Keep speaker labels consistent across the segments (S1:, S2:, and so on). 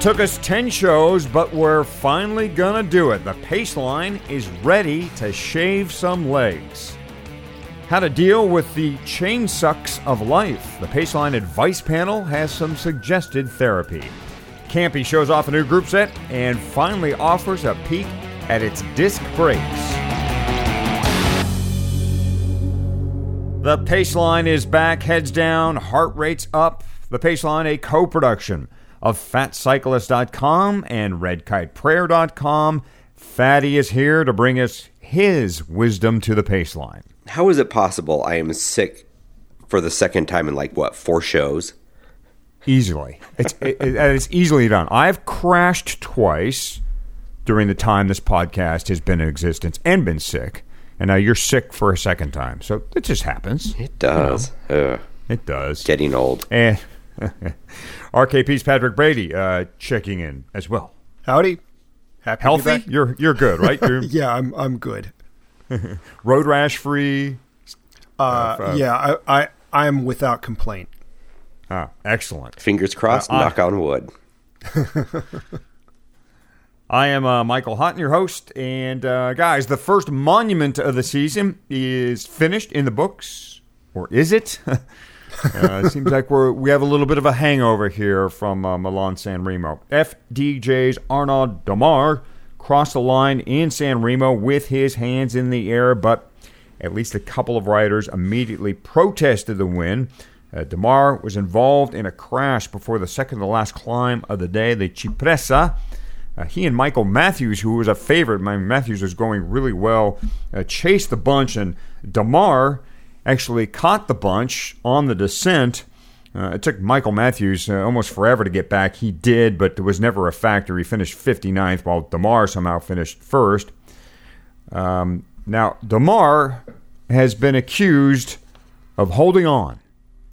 S1: Took us 10 shows, but we're finally gonna do it. The pace line is ready to shave some legs. How to deal with the chain sucks of life. The Paceline Advice Panel has some suggested therapy. Campy shows off a new group set and finally offers a peek at its disc brakes. The Paceline is back, heads down, heart rates up. The Paceline, a co production of FatCyclist.com and RedKitePrayer.com. Fatty is here to bring us his wisdom to the pace line.
S2: How is it possible I am sick for the second time in like what four shows?
S1: Easily, it's it, it- it's easily done. I've crashed twice during the time this podcast has been in existence and been sick, and now you're sick for a second time. So it just happens.
S2: It does. Ugh,
S1: It does.
S2: getting old. Eh.
S1: And RKP's Patrick Brady uh, checking in as well.
S3: Howdy. Happy to be
S1: Healthy?
S3: back.
S1: You're you're good, right? You're
S3: Yeah, I'm I'm good.
S1: road rash free.
S3: Uh,
S1: uh,
S3: yeah, I, I I'm without complaint.
S1: Ah, excellent.
S2: Fingers crossed.
S1: Uh, I-
S2: knock on wood.
S1: I am uh, Michael Houghton, your host, and uh, guys, the first monument of the season is finished in the books, or is it? Uh, it seems like we're we have a little bit of a hangover here from uh, Milan San Remo. FDJ's Arnaud Démare crossed the line in San Remo with his hands in the air, but at least a couple of riders immediately protested the win. Uh, Démare was involved in a crash before the second to last climb of the day, the Cipressa. Uh, he and Michael Matthews, who was a favorite, Matthews was going really well, uh, chased the bunch, and Démare actually caught the bunch on the descent. Uh, it took Michael Matthews uh, almost forever to get back. He did, but it was never a factor. He finished 59th, while Démare somehow finished first. Um, now, Démare has been accused of holding on,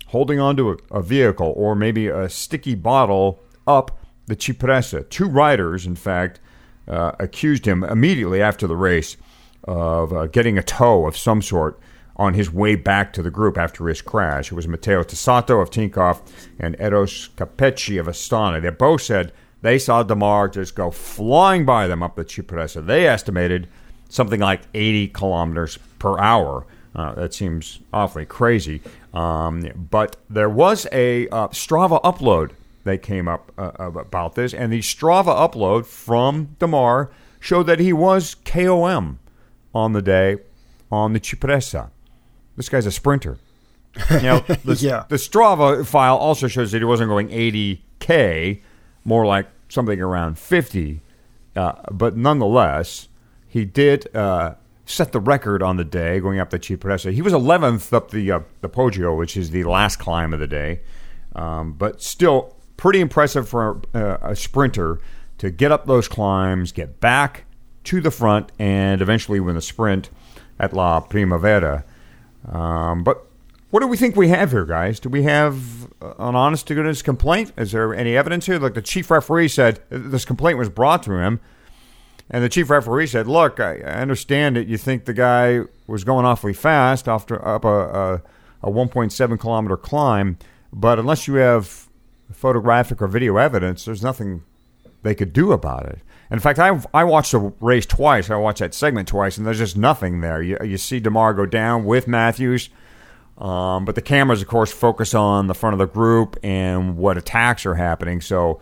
S1: holding on to a, a vehicle or maybe a sticky bottle up the Cipressa. Two riders, in fact, uh, accused him immediately after the race of uh, getting a tow of some sort on his way back to the group after his crash. It was Matteo Tosatto of Tinkoff and Eros Capecchi of Astana. They both said they saw Démare just go flying by them up the Cipressa. They estimated something like 80 kilometers per hour. Uh, that seems awfully crazy. Um, but there was a uh, Strava upload that came up uh, about this, and the Strava upload from Démare showed that he was KOM on the day on the Cipressa. This guy's a sprinter. Now, the,
S3: Yeah.
S1: the Strava file also shows that he wasn't going 80K, more like something around 50. Uh, but nonetheless, he did uh, set the record on the day going up the Cipressa. He was 11th up the uh, the Poggio, which is the last climb of the day. Um, but still, pretty impressive for uh, a sprinter to get up those climbs, get back to the front, and eventually win the sprint at La Primavera. Um, but what do we think we have here, guys? Do we have an honest to goodness complaint? Is there any evidence here? Like the chief referee said, this complaint was brought to him, and the chief referee said, "Look, I, I understand that you think the guy was going awfully fast after up a, a, a 1.7 kilometer climb, but unless you have photographic or video evidence, there's nothing they could do about it." In fact, I I watched the race twice. I watched that segment twice, and there's just nothing there. You, you see Démare go down with Matthews. Um, but the cameras, of course, focus on the front of the group and what attacks are happening. So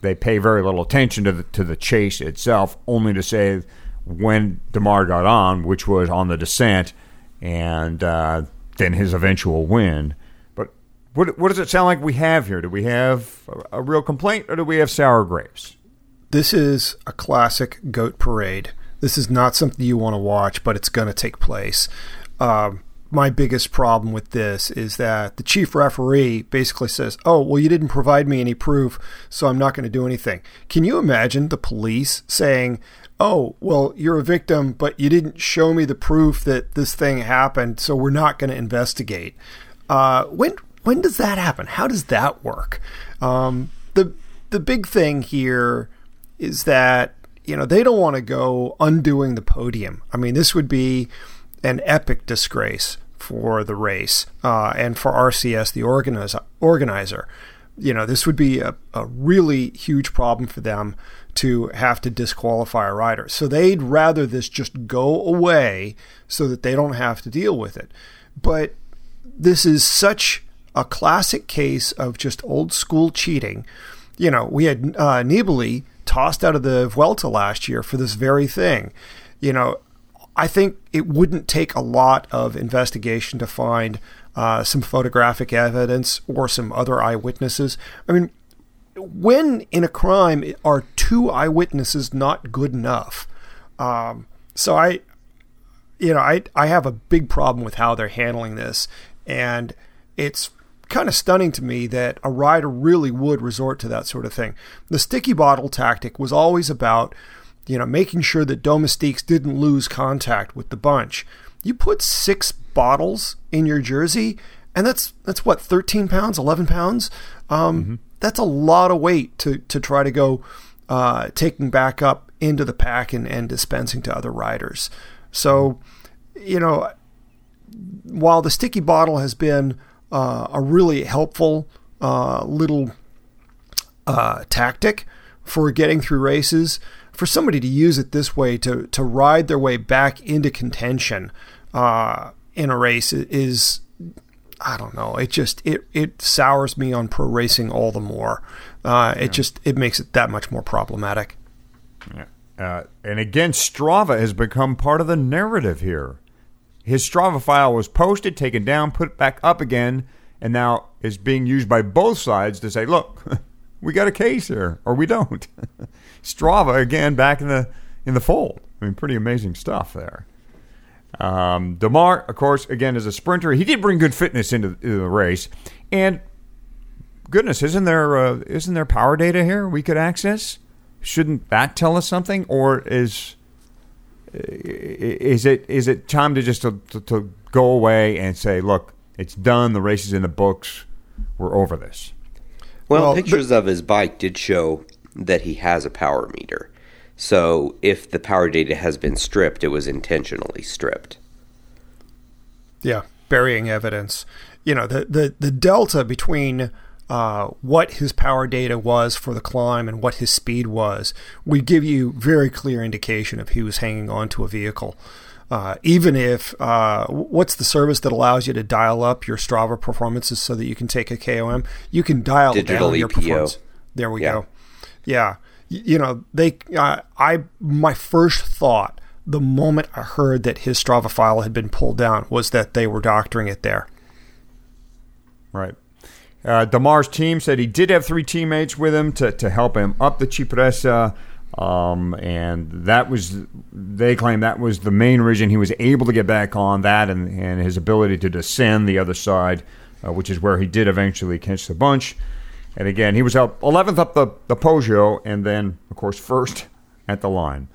S1: they pay very little attention to the, to the chase itself, only to say when Démare got on, which was on the descent, and uh, then his eventual win. But what, what does it sound like we have here? Do we have a, a real complaint, or do we have sour grapes?
S3: This is a classic goat parade. This is not something you want to watch, but it's going to take place. Um, my biggest problem with this is that the chief referee basically says, Oh, well, you didn't provide me any proof, so I'm not going to do anything. Can you imagine the police saying, Oh, well, you're a victim, but you didn't show me the proof that this thing happened, so we're not going to investigate? Uh, when when does that happen? How does that work? Um, the the big thing here is that you know they don't want to go undoing the podium. I mean, this would be an epic disgrace for the race uh, and for RCS, the organiz- organizer. you know, this would be a, a really huge problem for them to have to disqualify a rider. So they'd rather this just go away so that they don't have to deal with it. But this is such a classic case of just old school cheating. You know, we had uh, Nibali tossed out of the Vuelta last year for this very thing. You know, I think it wouldn't take a lot of investigation to find uh, some photographic evidence or some other eyewitnesses. I mean, when in a crime are two eyewitnesses not good enough? Um, so I, you know, I I have a big problem with how they're handling this, and it's kind of stunning to me that a rider really would resort to that sort of thing. The sticky bottle tactic was always about, you know, making sure that domestiques didn't lose contact with the bunch. You put six bottles in your jersey, and that's that's what 13 pounds, 11 pounds. Um, mm-hmm. That's a lot of weight to to try to go uh, taking back up into the pack and, and dispensing to other riders. So, you know, while the sticky bottle has been uh, a really helpful uh, little uh, tactic for getting through races, for somebody to use it this way to to ride their way back into contention uh, in a race is I don't know. It just it it sours me on pro racing all the more. Uh, it just it makes it that much more problematic.
S1: Yeah. Uh, and again, Strava has become part of the narrative here. His Strava file was posted, taken down, put back up again, and now is being used by both sides to say, "Look, we got a case here, or we don't." Strava again back in the in the fold. I mean, pretty amazing stuff there. Um, Démare, of course, again as a sprinter, he did bring good fitness into, into the race, and goodness, isn't there uh, not there power data here we could access? Shouldn't that tell us something, or is is it is it time to just to, to, to go away and say, look, it's done, the race is in the books, we're over this?
S2: Well, well pictures but, of his bike did show that he has a power meter. So if the power data has been stripped, it was intentionally stripped.
S3: Yeah, burying evidence. You know, the the, the delta between uh, what his power data was for the climb and what his speed was would give you very clear indication if he was hanging on to a vehicle. Uh, even if uh, what's the service that allows you to dial up your Strava performances so that you can take a KOM? You can dial Digital down EPO. your performance. There we yeah. go. Yeah you know, they, uh, I, my first thought the moment I heard that his Strava file had been pulled down was that they were doctoring it there.
S1: Right. Uh, Démare's team said he did have three teammates with him to, to help him up the Cipressa. Um, and that was, they claim that was the main reason he was able to get back on that and, and his ability to descend the other side, uh, which is where he did eventually catch the bunch. And again, he was up 11th up the, the Poggio and then, of course, first at the line.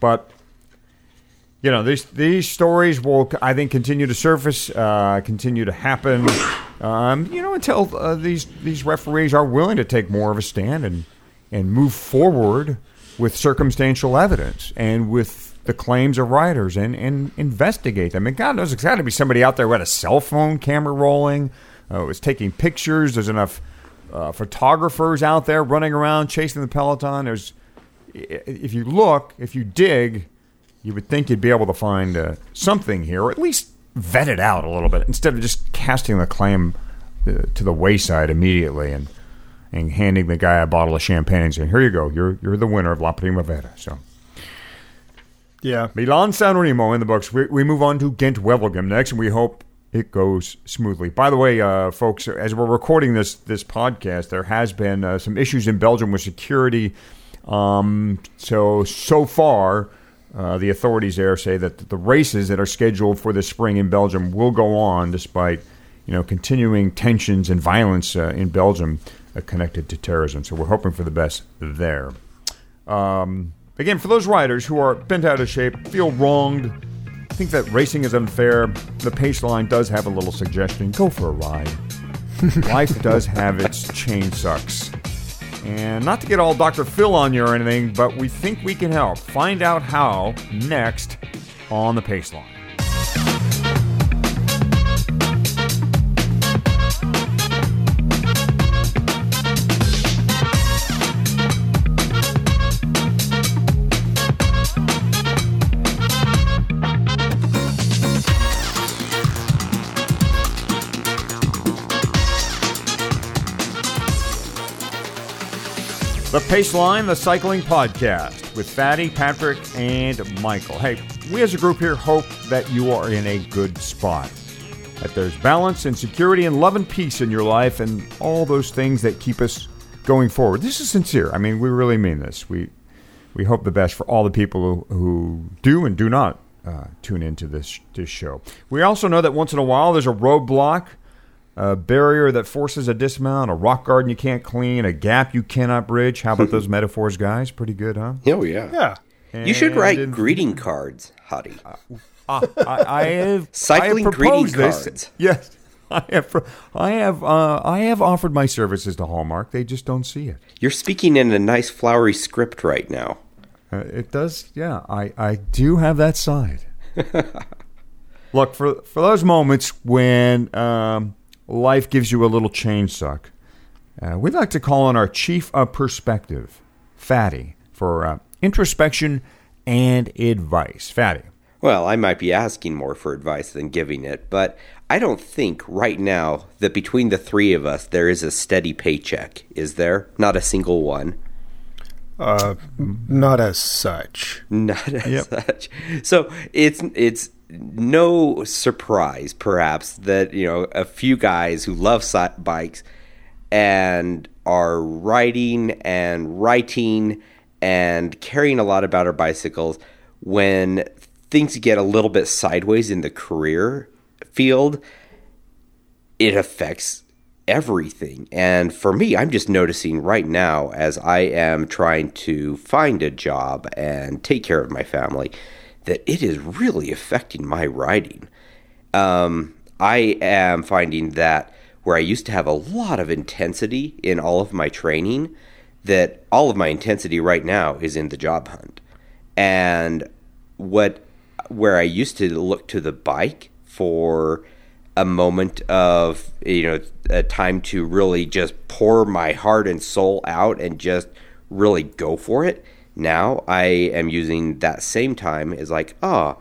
S1: But, you know, these, these stories will, I think, continue to surface, uh, continue to happen, um, you know, until uh, these, these referees are willing to take more of a stand and, and move forward with circumstantial evidence and with the claims of riders and, and investigate them. And God knows, it's got to be somebody out there who had a cell phone camera rolling, uh, was taking pictures. There's enough uh, photographers out there running around chasing the peloton. There's, if you look, if you dig, you would think you'd be able to find uh, something here, or at least vet it out a little bit instead of just casting the claim uh, to the wayside immediately and and handing the guy a bottle of champagne and saying, "Here you go, you're you're the winner of La Primavera." So.
S3: Yeah.
S1: Milan San Remo in the books. We, we move on to Ghent Wevelgem next, and we hope it goes smoothly. By the way, uh, folks, as we're recording this this podcast, there has been uh, some issues in Belgium with security. Um, so so far, uh, the authorities there say that the races that are scheduled for this spring in Belgium will go on, despite you know continuing tensions and violence uh, in Belgium uh, connected to terrorism. So we're hoping for the best there. Um, again, for those riders who are bent out of shape, feel wronged think that racing is unfair. The pace line does have a little suggestion. Go for a ride. Life does have its chain sucks. And not to get all Dr. Phil on you or anything, but we think we can help. Find out how next on the pace line. The Paceline, the cycling podcast with Fatty, Patrick, and Michael. Hey, we as a group here hope that you are in a good spot. That there's balance and security and love and peace in your life and all those things that keep us going forward. This is sincere. I mean, we really mean this. We we hope the best for all the people who, who do and do not uh, tune into this this show. We also know that once in a while there's a roadblock a barrier that forces a dismount, a rock garden you can't clean, a gap you cannot bridge. How about those metaphors, guys? Pretty good, huh?
S2: Oh yeah.
S3: Yeah.
S2: You should write
S1: in-
S2: greeting cards, Hottie.
S1: Uh, I, I have
S2: Cycling
S1: I have
S2: greeting
S1: this.
S2: cards.
S1: Yes, I have. pro- I have. Uh, I have offered my services to Hallmark. They just don't see it.
S2: You're speaking in a nice flowery script right now.
S1: Uh, it does. Yeah, I, I do have that side. Look for for those moments when um, life gives you a little chain suck. Uh, we'd like to call on our chief of perspective, Fatty, for uh, introspection and advice. Fatty.
S2: Well, I might be asking more for advice than giving it, but I don't think right now that between the three of us there is a steady paycheck, is there? Not a single one.
S3: Uh, not as such.
S2: Not as such. So it's it's no surprise, perhaps, that you know a few guys who love si- bikes and are riding and writing and caring a lot about our bicycles when things get a little bit sideways in the career field it affects everything. And for me, I'm just noticing right now as I am trying to find a job and take care of my family that it is really affecting my writing. Um, I am finding that where I used to have a lot of intensity in all of my training, that all of my intensity right now is in the job hunt. And what where I used to look to the bike for a moment of you know a time to really just pour my heart and soul out and just really go for it now i am using that same time as like ah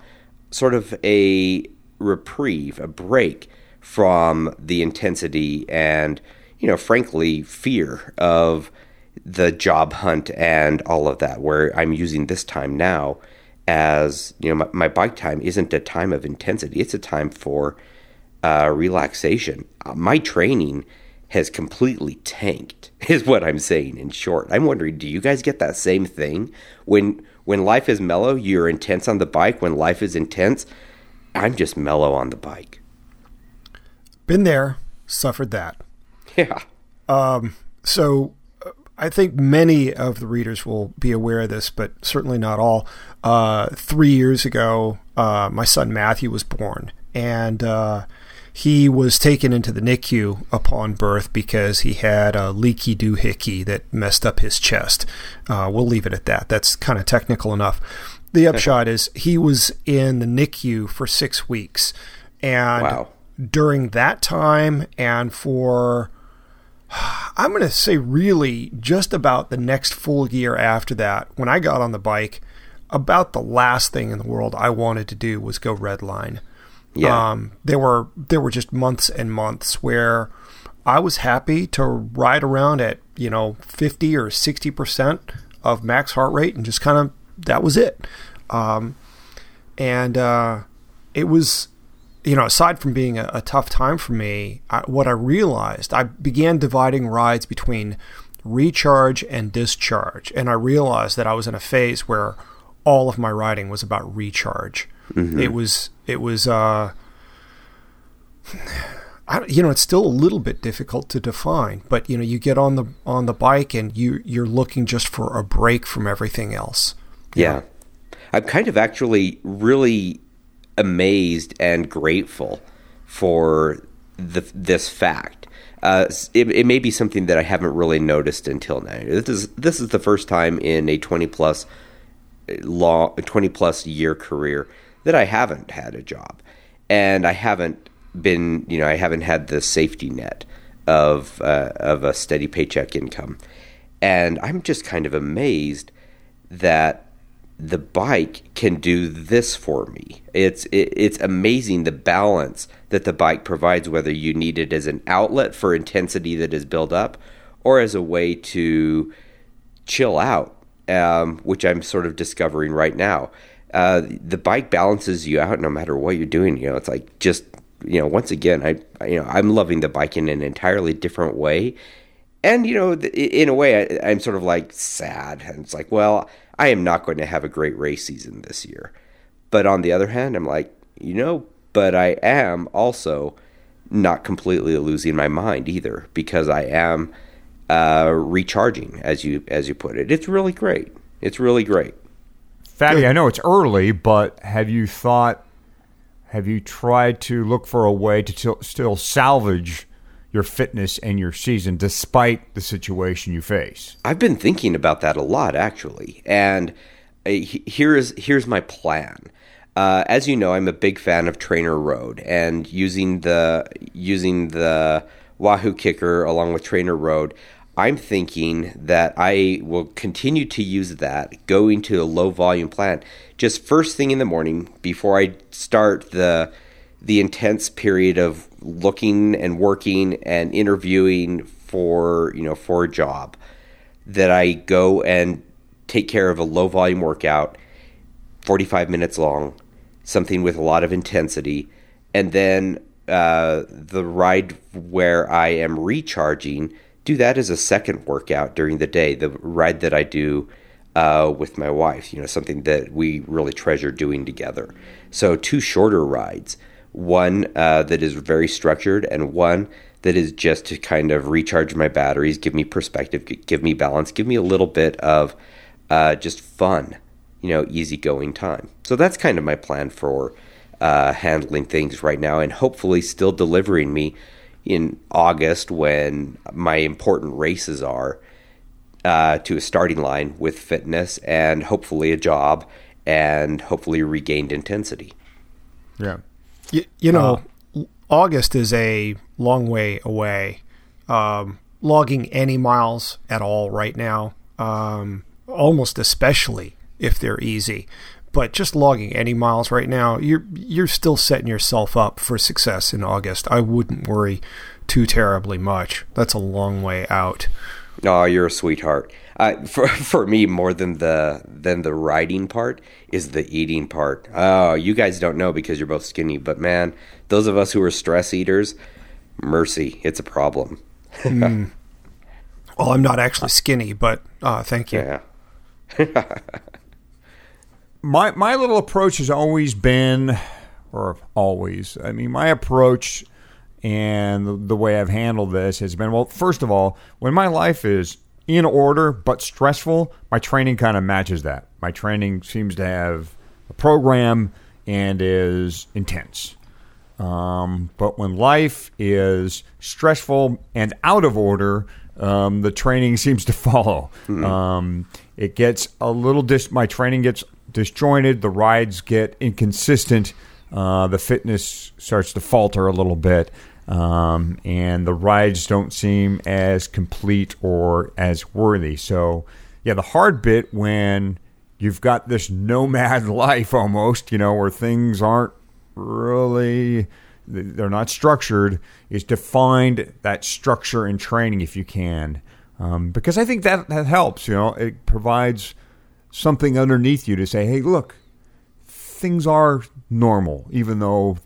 S2: sort of a reprieve a break from the intensity and you know frankly fear of the job hunt and all of that where i'm using this time now as you know my, my bike time isn't a time of intensity it's a time for uh, relaxation. Uh, my training has completely tanked, is what I'm saying in short. I'm wondering, do you guys get that same thing? When when life is mellow, you're intense on the bike. When life is intense, I'm just mellow on the bike.
S3: Been there, suffered that.
S2: Yeah.
S3: um, So I think many of the readers will be aware of this, but certainly not all. Uh, three years ago, uh, my son Matthew was born, and uh, he was taken into the NICU upon birth because he had a leaky doohickey that messed up his chest. Uh, we'll leave it at that. That's kind of technical enough. The upshot is he was in the NICU for six weeks, and
S2: Wow.
S3: during that time, and for I'm going to say really just about the next full year after that, when I got on the bike, about the last thing in the world I wanted to do was go redline.
S2: Yeah.
S3: Um, there were there were just months and months where I was happy to ride around at you know 50 or 60 percent of max heart rate and just kind of that was it. Um, and uh, it was you know, aside from being a, a tough time for me, I, what I realized, I began dividing rides between recharge and discharge, and I realized that I was in a phase where all of my riding was about recharge. It was, it was, uh, I, you know, it's still a little bit difficult to define, but you know, you get on the on the bike and you you're looking just for a break from everything else.
S2: Yeah. I'm kind of actually really amazed and grateful for the, this fact. Uh, it, it may be something that I haven't really noticed until now. This is this is the first time in a 20 plus long 20 plus year career that I haven't had a job, and I haven't been you know I haven't had the safety net of uh, of a steady paycheck income, and I'm just kind of amazed that the bike can do this for me. It's it, it's amazing the balance that the bike provides whether you need it as an outlet for intensity that is built up or as a way to chill out, um, which I'm sort of discovering right now. Uh, the bike balances you out no matter what you're doing. You know, it's like just you know, once again, I you know I'm loving the bike in an entirely different way, and you know, in a way, I, I'm sort of like sad, and it's like, well, I am not going to have a great race season this year. But on the other hand, I'm like, you know, but I am also not completely losing my mind either because I am uh, recharging, as you as you put it. It's really great. It's really great.
S1: Fatty, I know it's early, but have you thought? Have you tried to look for a way to t- still salvage your fitness and your season despite the situation you face?
S2: I've been thinking about that a lot actually, and uh, here's here's my plan. Uh, as you know, I'm a big fan of TrainerRoad and using the using the Wahoo KICKR along with TrainerRoad. I'm thinking that I will continue to use that going to a low volume plan just first thing in the morning before I start the the intense period of looking and working and interviewing for you know for a job that I go and take care of a low volume workout 45 minutes long something with a lot of intensity and then uh, the ride where I am recharging do that as a second workout during the day the ride that I do uh, with my wife you know something that we really treasure doing together so two shorter rides one uh, that is very structured and one that is just to kind of recharge my batteries, give me perspective, give me balance, give me a little bit of uh, just fun, you know, easygoing time. So that's kind of my plan for uh, handling things right now and hopefully still delivering me in August when my important races are uh, to a starting line with fitness and hopefully a job and hopefully regained intensity.
S1: Yeah.
S3: You, you know, uh, August is a long way away. Um, logging any miles at all right now, um, almost especially if they're easy, but just logging any miles right now, you're you're still setting yourself up for success in August. I wouldn't worry too terribly much. That's a long way out.
S2: Oh, you're a sweetheart. Uh, for for me, more than the than the riding part is the eating part. Oh, you guys don't know because you're both skinny, but man, those of us who are stress eaters, mercy, it's a problem.
S3: mm. Well, I'm not actually skinny, but uh, thank you.
S2: Yeah.
S1: my my little approach has always been, or always. I mean, my approach and the, the way I've handled this has been well. First of all, when my life is in order but stressful, my training kind of matches that. My training seems to have a program and is intense. Um, but when life is stressful and out of order, um, the training seems to follow. Mm-hmm. Um, it gets a little dis. My training gets disjointed. The rides get inconsistent. Uh, the fitness starts to falter a little bit um, and the rides don't seem as complete or as worthy. So, yeah, the hard bit when you've got this nomad life almost, you know, where things aren't really they're not structured is to find that structure in training if you can um, because i think that, that helps you know it provides something underneath you to say hey look things are normal even though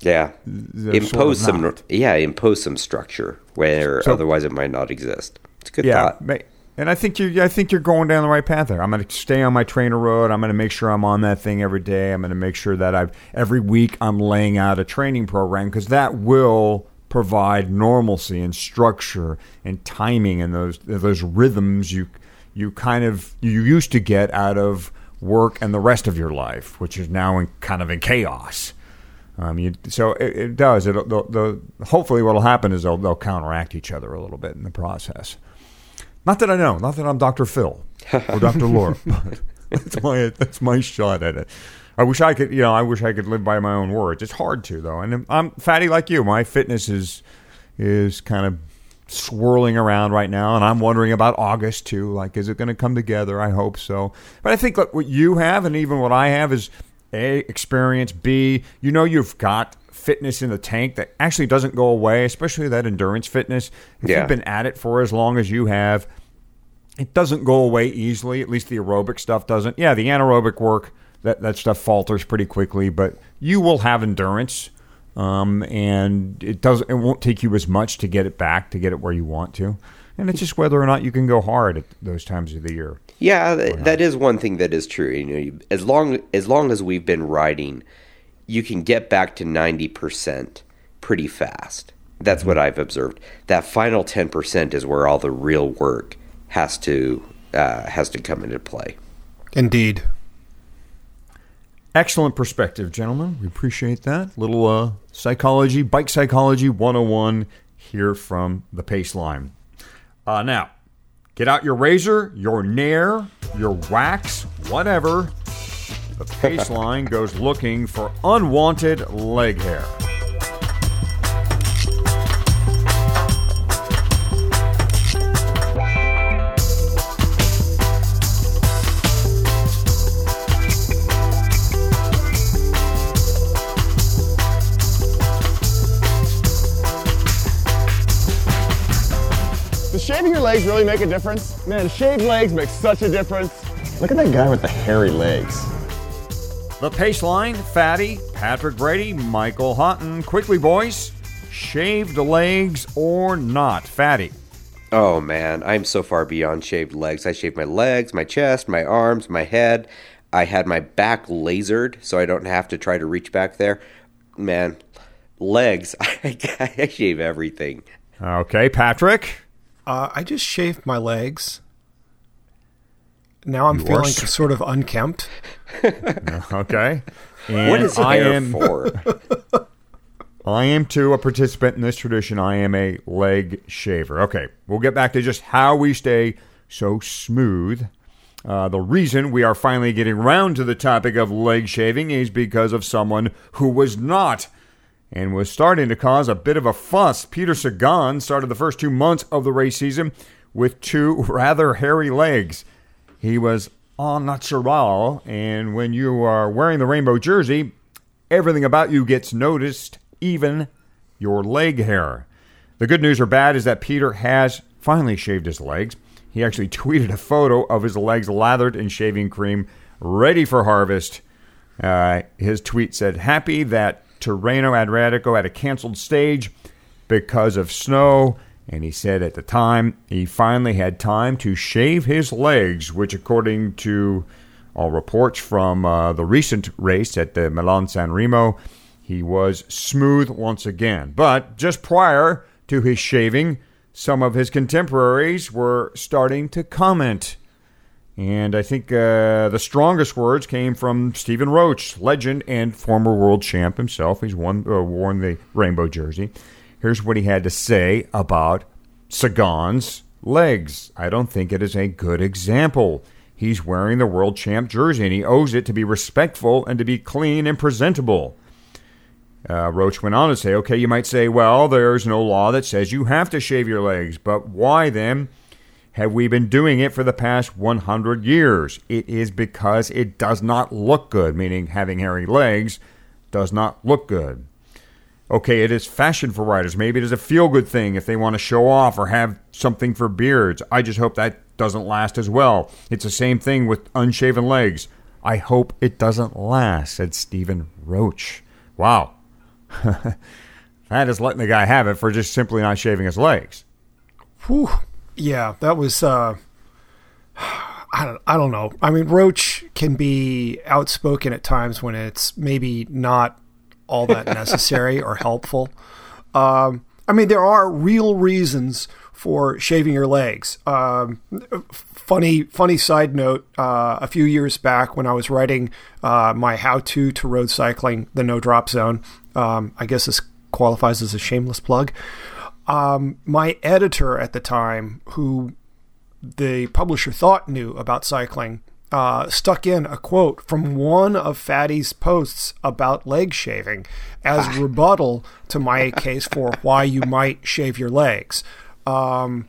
S2: yeah, impose sort of some. Yeah, impose some structure where so, otherwise it might not exist. It's a good yeah, thought.
S1: And I think you, I think you're going down the right path there. I'm going to stay on my trainer road. I'm going to make sure I'm on that thing every day. I'm going to make sure that I've every week I'm laying out a training program because that will provide normalcy and structure and timing and those those rhythms you you kind of you used to get out of work and the rest of your life, which is now in, kind of in chaos. Um, you, so it, it does. It, the, the, hopefully, what will happen is they'll, they'll counteract each other a little bit in the process. Not that I know. Not that I'm Dr. Phil or Dr. Laura. that's my that's my shot at it. I wish I could. You know, I wish I could live by my own words. It's hard to though, and I'm fatty like you. My fitness is is kind of swirling around right now, and I'm wondering about August too. Like, is it going to come together? I hope so. But I think what you have, and even what I have, is a, experience. B, you know you've got fitness in the tank that actually doesn't go away, especially that endurance fitness. If yeah. you've been at it for as long as you have, it doesn't go away easily. At least the aerobic stuff doesn't. Yeah, the anaerobic work that that stuff falters pretty quickly, but you will have endurance, um, and it does. It won't take you as much to get it back to get it where you want to, and it's just whether or not you can go hard at those times of the year.
S2: Yeah, that, that is one thing that is true. You know, you- as long as long as we've been riding, you can get back to ninety percent pretty fast. That's what I've observed. That final ten percent is where all the real work has to uh, has to come into play.
S3: Indeed.
S1: Excellent perspective, gentlemen. We appreciate that. Little uh, psychology, bike psychology 101 here from the pace line. Uh, now, get out your razor, your nair, your wax, whatever. The pace line goes looking for unwanted leg hair.
S4: Legs really make a difference? Man, shaved legs make such a difference. Look at that guy with the hairy legs.
S1: The pace line, Fatty, Patrick Brady, Michael Houghton. Quickly, boys. Shaved legs or not? Fatty.
S2: Oh man, I'm so far beyond shaved legs. I shaved my legs, my chest, my arms, my head. I had my back lasered so I don't have to try to reach back there. Man, legs, I, I shave everything.
S1: Okay, Patrick.
S3: Uh, I just shaved my legs. Now I'm
S1: You
S3: feeling
S1: s-
S3: sort of unkempt.
S1: Okay. And
S2: What is
S1: I am
S2: for?
S1: I am too a participant in this tradition. I am a leg shaver. Okay, we'll get back to just how we stay so smooth. Uh, the reason we are finally getting around to the topic of leg shaving is because of someone who was not and was starting to cause a bit of a fuss. Peter Sagan started the first two months of the race season with two rather hairy legs. He was en natural, and when you are wearing the rainbow jersey, everything about you gets noticed, even your leg hair. The good news or bad is that Peter has finally shaved his legs. He actually tweeted a photo of his legs lathered in shaving cream, ready for harvest. Uh, his tweet said, Happy that Tirreno Adriatico at a canceled stage because of snow. And he said at the time he finally had time to shave his legs, which, according to all reports from uh, the recent race at the Milan San Remo, he was smooth once again. But just prior to his shaving, some of his contemporaries were starting to comment. And I think uh, the strongest words came from Stephen Roche, legend and former world champ himself. He's won, uh, worn the rainbow jersey. Here's what he had to say about Sagan's legs. I don't think it is a good example. He's wearing the world champ jersey, and he owes it to be respectful and to be clean and presentable. Uh, Roche went on to say, okay, you might say, well, there's no law that says you have to shave your legs, but why then have we been doing it for the past 100 years? It is because it does not look good, meaning having hairy legs does not look good. Okay, it is fashion for riders. Maybe it is a feel good thing if they want to show off or have something for beards. I just hope that doesn't last as well. It's the same thing with unshaven legs. I hope it doesn't last, said Stephen Roche. Wow. that is letting the guy have it for just simply not shaving his legs.
S3: Whew. Yeah, that was. Uh, I don't. I don't know. I mean, Roche can be outspoken at times when it's maybe not all that necessary or helpful. Um, I mean, there are real reasons for shaving your legs. Um, funny, funny side note: uh, a few years back, when I was writing uh, my how-to to road cycling, the No Drop Zone, um, I guess this qualifies as a shameless plug. Um, my editor at the time, who the publisher thought knew about cycling, uh, stuck in a quote from one of Fatty's posts about leg shaving as rebuttal to my case for why you might shave your legs. Um,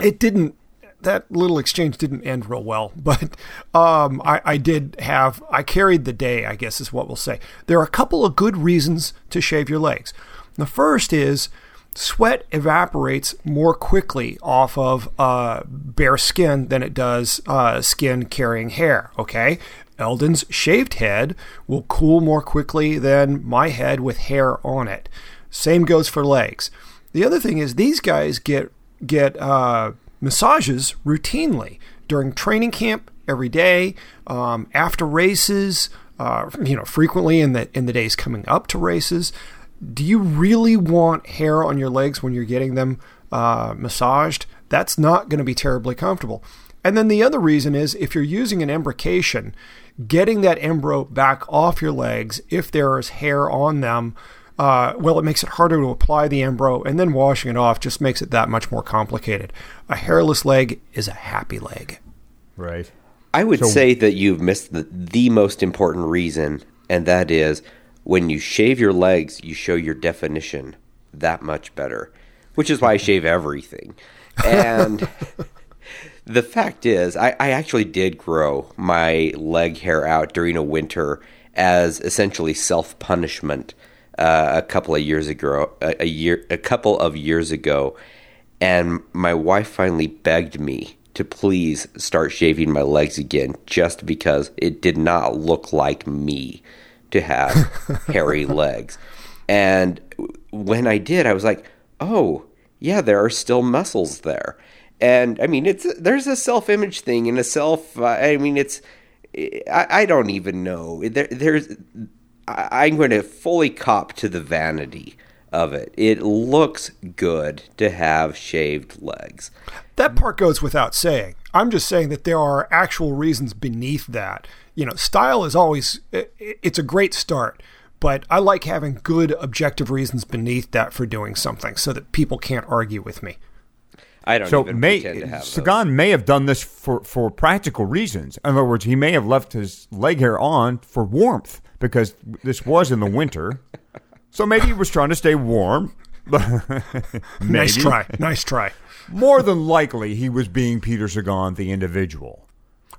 S3: it didn't. That little exchange didn't end real well, but um, I, I did have. I carried the day, I guess is what we'll say. There are a couple of good reasons to shave your legs. The first is sweat evaporates more quickly off of uh, bare skin than it does uh, skin carrying hair. Okay, Elden's shaved head will cool more quickly than my head with hair on it. Same goes for legs. The other thing is these guys get get uh, massages routinely during training camp every day, um, after races, uh, you know, frequently in the in the days coming up to races. Do you really want hair on your legs when you're getting them uh, massaged? That's not going to be terribly comfortable. And then the other reason is if you're using an embrocation, getting that embro back off your legs if there is hair on them uh, well, it makes it harder to apply the Embro, and then washing it off just makes it that much more complicated. A hairless leg is a happy leg.
S1: Right.
S2: I would so, say that you've missed the, the most important reason, and that is when you shave your legs, you show your definition that much better, which is why I shave everything. And the fact is, I, I actually did grow my leg hair out during a winter as essentially self punishment uh, a couple of years ago, a, a year, a couple of years ago, and my wife finally begged me to please start shaving my legs again, just because it did not look like me to have hairy legs. And when I did, I was like, oh yeah, there are still muscles there. And I mean, it's there's a self image thing and a self. Uh, I mean, it's I, I don't even know. There, there's I, I'm going to fully cop to the vanity of it. It looks good to have shaved legs.
S3: That part goes without saying. I'm just saying that there are actual reasons beneath that. You know, style is always it's a great start, but I like having good objective reasons beneath that for doing something so that people can't argue with me.
S2: I don't so may,
S1: Sagan may have done this for, for practical reasons. In other words, he may have left his leg hair on for warmth because this was in the winter. So maybe he was trying to stay warm.
S3: nice try. Nice try.
S1: More than likely, he was being Peter Sagan, the individual.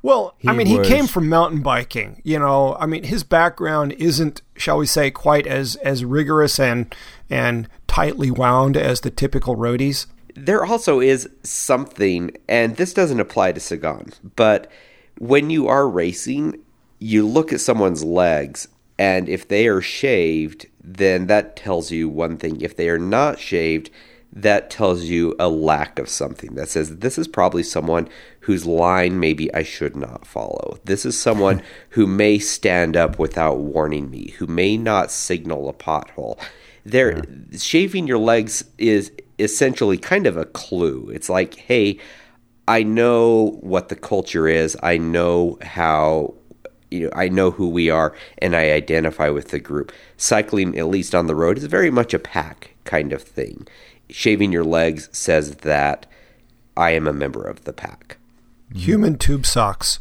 S3: Well, he I mean, was, he came from mountain biking. You know, I mean, his background isn't, shall we say, quite as as rigorous and and tightly wound as the typical roadies.
S2: There also is something, and this doesn't apply to Sagan, but when you are racing, you look at someone's legs and if they are shaved, then that tells you one thing. If they are not shaved, that tells you a lack of something. That says this is probably someone whose line maybe I should not follow. This is someone who may stand up without warning me, who may not signal a pothole. There, yeah. shaving your legs is essentially kind of a clue. It's like, hey, I know what the culture is. I know how you know, I know who we are and I identify with the group. Cycling, at least on the road, is very much a pack kind of thing. Shaving your legs says that I am a member of the pack.
S3: Human tube socks.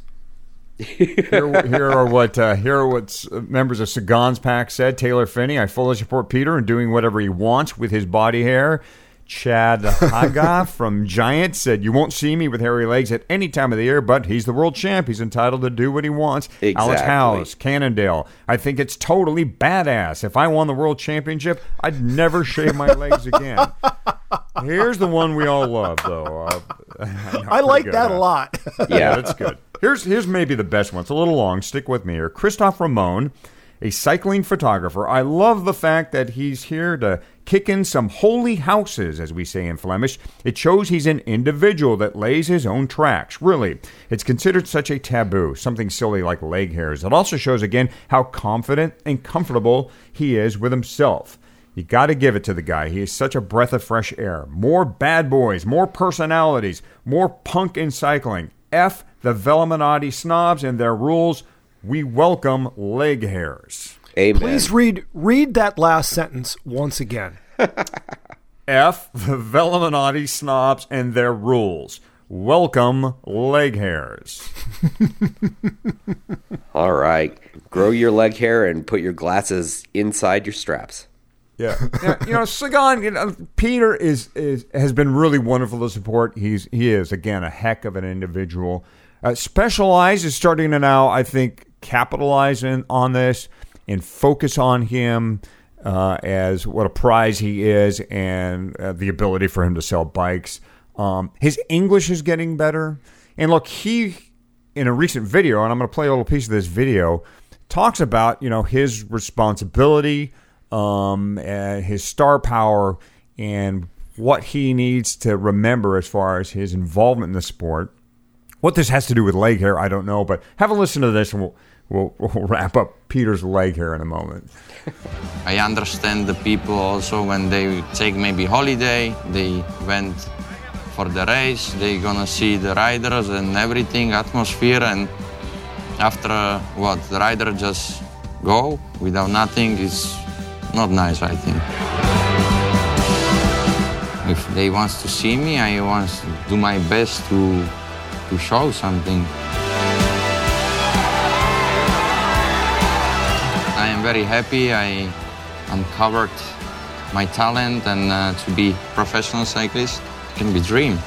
S1: here, here, are what uh, here are what members of Sagan's pack said. Taylor Phinney, I fully support Peter in doing whatever he wants with his body hair. Chad Haga from Giant said, You won't see me with hairy legs at any time of the year, but he's the world champ. He's entitled to do what he wants.
S2: Exactly.
S1: Alex Howes, Cannondale. I think it's totally badass. If I won the world championship, I'd never shave my legs again. Here's the one we all love, though. Uh,
S3: I, I like that a lot.
S1: yeah, that's good. Here's here's maybe the best one. It's a little long. Stick with me here. Kristof Ramon a cycling photographer. I love the fact that he's here to kick in some holy houses, as we say in Flemish. It shows he's an individual that lays his own tracks. Really, it's considered such a taboo, something silly like leg hairs. It also shows again how confident and comfortable he is with himself. You got to give it to the guy. He is such a breath of fresh air. More bad boys, more personalities, more punk in cycling. F the Velominati snobs and their rules we welcome leg hairs.
S2: Amen.
S3: Please read read that last sentence once again.
S1: F the Velominati snobs and their rules. Welcome leg hairs.
S2: All right. Grow your leg hair and put your glasses inside your straps.
S1: Yeah. yeah you know, Sagan, you know, Peter is, is has been really wonderful to support. He's he is again a heck of an individual. Uh, Specialized is starting to now, I think, capitalize in, on this and focus on him. uh, as what a prize he is and uh, the ability for him to sell bikes. Um, his English is getting better. And look, he, in a recent video, and I'm going to play a little piece of this video, talks about, you know, his responsibility, um, and his star power, and what he needs to remember as far as his involvement in the sport. What this has to do with leg hair, I don't know, but have a listen to this and we'll, we'll, we'll wrap up Peter's leg here in a moment.
S5: I understand the people also when they take maybe holiday, they went for the race, they gonna see the riders and everything, atmosphere and after what the rider just go without nothing is not nice I think. If they wants to see me, I want to do my best to to show something. Very happy. I uncovered my talent and uh, to be professional cyclist can be dream,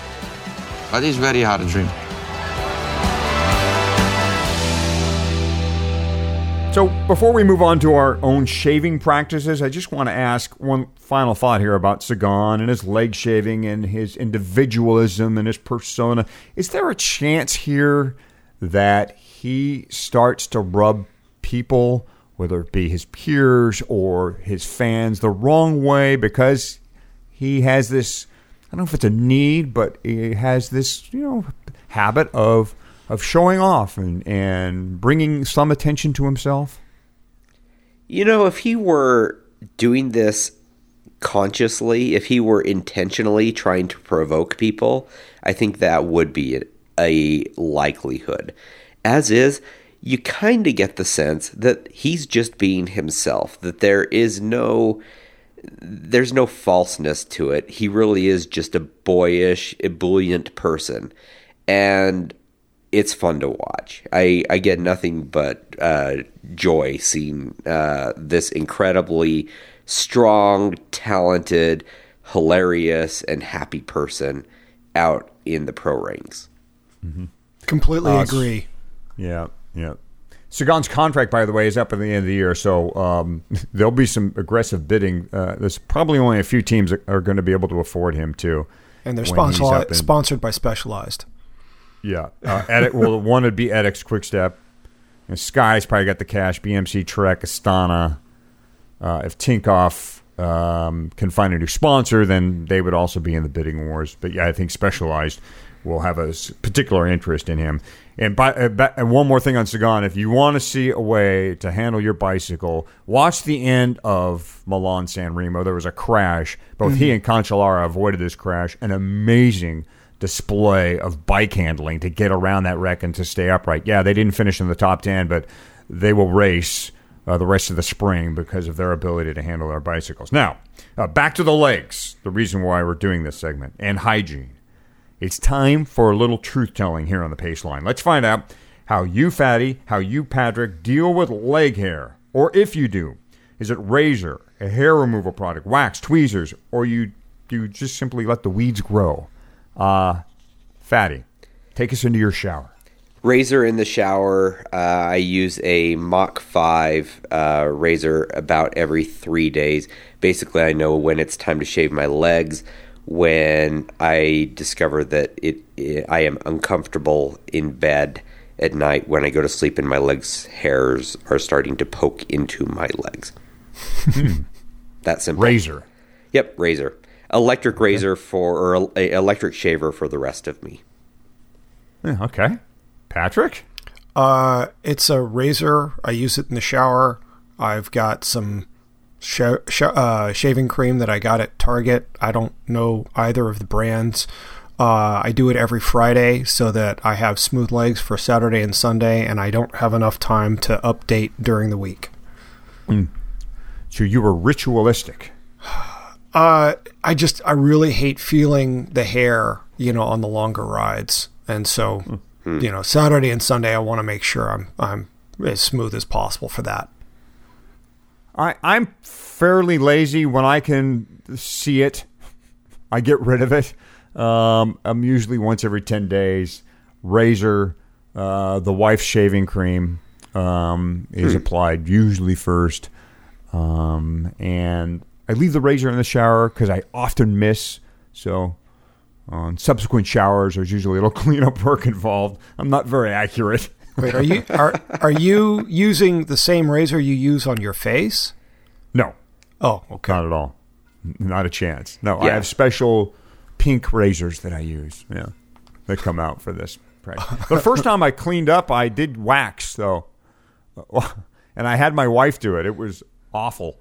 S5: but it's very hard dream.
S1: So, before we move on to our own shaving practices, I just want to ask one final thought here about Sagan and his leg shaving and his individualism and his persona. Is there a chance here that he starts to rub people, whether it be his peers or his fans, the wrong way because he has this I don't know if it's a need, but he has this, you know, habit of of showing off and, and bringing some attention to himself?
S2: You know, if he were doing this consciously, if he were intentionally trying to provoke people, I think that would be a likelihood. As is, you kind of get the sense that he's just being himself, that there is no there's no falseness to it. He really is just a boyish, ebullient person. And it's fun to watch. I, I get nothing but uh, joy seeing uh, this incredibly strong, talented, hilarious, and happy person out in the pro rings.
S3: Mm-hmm. Completely uh, agree.
S1: Yeah, yeah. Sagan's contract, by the way, is up at the end of the year, so um, there'll be some aggressive bidding. Uh, there's probably only a few teams that are going to be able to afford him too.
S3: And they're sponsored, sponsored by Specialized.
S1: Yeah, uh, Edit, well, one would be Etixx Quickstep. And Sky's probably got the cash. BMC, Trek, Astana. Uh, if Tinkoff um, can find a new sponsor, then they would also be in the bidding wars. But yeah, I think Specialized will have a particular interest in him. And, by, uh, and one more thing on Sagan, if you want to see a way to handle your bicycle, watch the end of Milan San Remo. There was a crash. Both mm-hmm. he and Cancellara avoided this crash. An amazing display of bike handling to get around that wreck and to stay upright. Yeah, they didn't finish in the top 10, but they will race uh, the rest of the spring because of their ability to handle their bicycles. Now, uh, back to the legs, the reason why we're doing this segment, and hygiene. It's time for a little truth telling here on the pace line. Let's find out how you, Fatty, how you, Patrick, deal with leg hair. Or if you do, is it razor, a hair removal product, wax, tweezers, or you you just simply let the weeds grow? Uh, Fatty, take us into your shower.
S2: Razor in the shower. Uh, I use a Mach 5 uh, razor about every three days. Basically, I know when it's time to shave my legs, when I discover that it, it, I am uncomfortable in bed at night when I go to sleep and my legs hairs are starting to poke into my legs. Hmm. that simple.
S1: Razor.
S2: Yep, razor electric okay. razor for or a, electric shaver for the rest of me.
S1: Yeah, okay, Patrick.
S3: Uh, it's a razor. I use it in the shower. I've got some sh- sh- uh, shaving cream that I got at Target. I don't know either of the brands. Uh, I do it every Friday so that I have smooth legs for Saturday and Sunday, and I don't have enough time to update during the week.
S1: Mm. So you were ritualistic.
S3: Uh, I just I really hate feeling the hair, you know, on the longer rides, and so mm-hmm. you know, Saturday and Sunday I want to make sure I'm I'm as smooth as possible for that.
S1: I I'm fairly lazy when I can see it. I get rid of it. Um, I'm usually once every ten days. Razor, uh, the wife's shaving cream um, is hmm. applied usually first. Um, and I leave the razor in the shower because I often miss. So on subsequent showers, there's usually a little cleanup work involved. I'm not very accurate.
S3: Wait, are you are are you using the same razor you use on your face?
S1: No,
S3: Oh, okay.
S1: not at all. Not a chance. No, I have special pink razors that I use. Yeah, that come out for this. Right. The first time I cleaned up, I did wax though, and I had my wife do it. It was awful.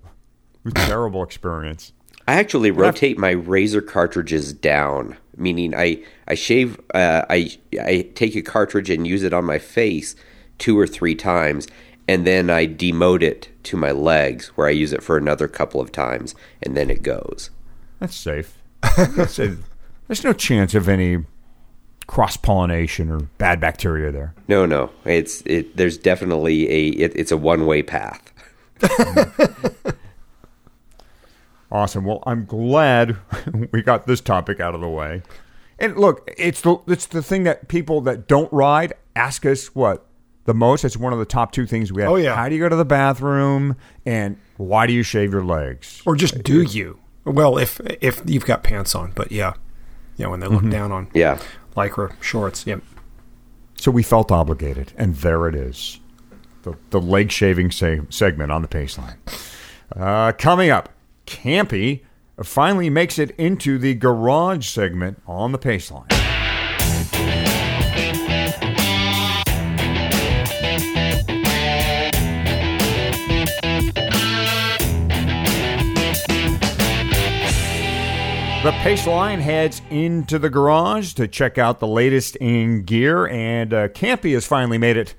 S1: It was a terrible experience.
S2: I actually rotate my razor cartridges down, meaning I I shave uh, I I take a cartridge and use it on my face two or three times, and then I demote it to my legs where I use it for another couple of times, and then it goes.
S1: That's safe. That's a- there's no chance of any cross pollination or bad bacteria there.
S2: No, no, it's it. There's definitely a it, it's a one way path.
S1: Awesome. Well, I'm glad we got this topic out of the way. And look, it's the it's the thing that people that don't ride ask us what the most. It's one of the top two things we have.
S3: Oh, yeah.
S1: How do you go to the bathroom? And why do you shave your legs?
S3: Or just do you? Well, if if you've got pants on, but yeah, yeah, when they look down on
S2: Yeah,
S3: lycra shorts, yep.
S1: So we felt obligated, and there it is, the the leg shaving se- segment on the Paceline. Uh, coming up, Campy finally makes it into the garage segment on the pace line. The pace line heads into the garage to check out the latest in gear, and uh, Campy has finally made it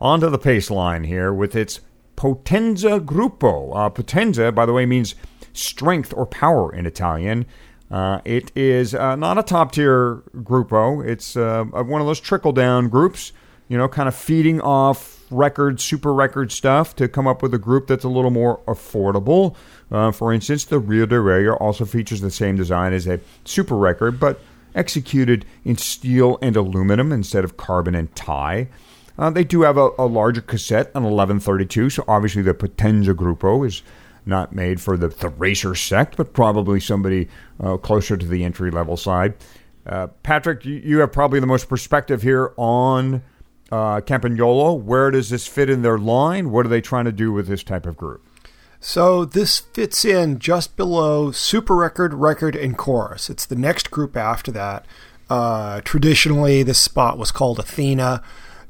S1: onto the pace line here with its Potenza Gruppo. Uh, Potenza, by the way, means strength or power in Italian. Uh, it is uh, not a top tier Gruppo, it's uh, one of those trickle down groups, you know, kind of feeding off record, super record stuff to come up with a group that's a little more affordable. Uh, for instance, the rear derailleur also features the same design as a super record, but executed in steel and aluminum instead of carbon and tie. Uh, they do have a, a larger cassette, an 1132, so obviously the Potenza Gruppo is not made for the, racer sect, but probably somebody uh, closer to the entry level side. Uh, Patrick, you, you have probably the most perspective here on uh, Campagnolo. Where does this fit in their line? What are they trying to do with this type of group?
S3: So this fits in just below Super Record, Record, and Chorus. It's the next group after that. Uh, traditionally, this spot was called Athena.